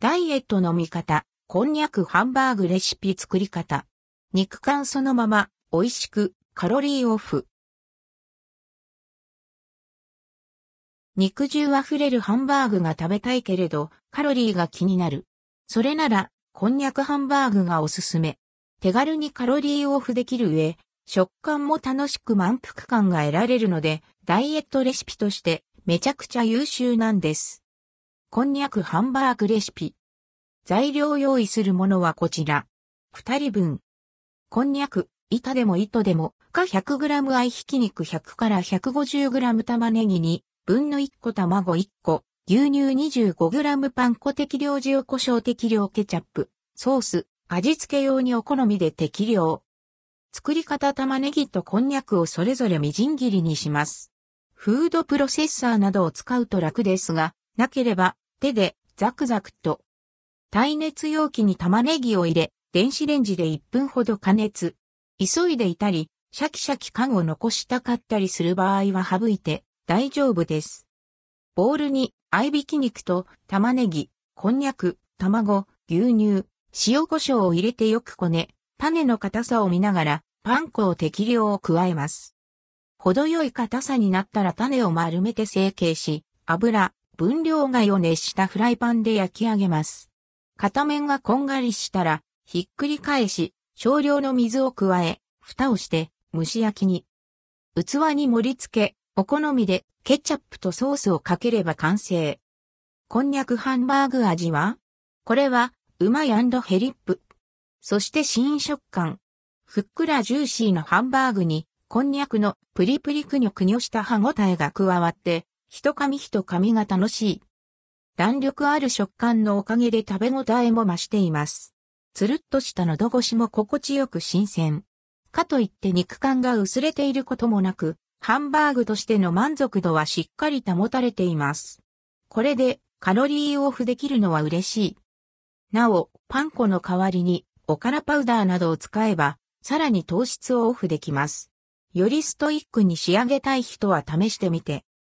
ダイエットの見方、こんにゃくハンバーグレシピ作り方。肉感そのまま、美味しく、カロリーオフ。肉汁あふれるハンバーグが食べたいけれど、カロリーが気になる。それなら、こんにゃくハンバーグがおすすめ。手軽にカロリーオフできる上、食感も楽しく満腹感が得られるので、ダイエットレシピとしてめちゃくちゃ優秀なんです。こんにゃくハンバーグレシピ。材料用意するものはこちら。二人分。こんにゃく、板でも糸でも、か 100g 合いひき肉。100から 150g 玉ねぎに、分の1個。卵1個、牛乳 25g パン粉適量塩胡椒適量ケチャップ、ソース、味付け用にお好みで適量。作り方。玉ねぎとこんにゃくをそれぞれみじん切りにします。フードプロセッサーなどを使うと楽ですが、なければ手でザクザクと。耐熱容器に玉ねぎを入れ、電子レンジで1分ほど加熱。急いでいたり、シャキシャキ感を残したかったりする場合は省いて大丈夫です。ボウルに合いびき肉と玉ねぎ、こんにゃく、卵、牛乳、塩胡椒を入れてよくこね、種の硬さを見ながらパン粉を適量を加えます。程よい硬さになったら種を丸めて成形し、油、分量貝を熱したフライパンで焼き上げます。片面がこんがりしたら、ひっくり返し、少量の水を加え、蓋をして蒸し焼きに。器に盛り付け、お好みでケチャップとソースをかければ完成。こんにゃくハンバーグ味はこれは、うまいヘリップ。そして新食感。ふっくらジューシーなハンバーグにこんにゃくのプリプリくにょくにょした歯ごたえが加わって、一噛み一噛みが楽しい。弾力ある食感のおかげで食べ応えも増しています。つるっとした喉越しも心地よく新鮮。かといって肉感が薄れていることもなく、ハンバーグとしての満足度はしっかり保たれています。これでカロリーオフできるのは嬉しい。なお、パン粉の代わりにおからパウダーなどを使えば、さらに糖質をオフできます。よりストイックに仕上げたい人は試してみて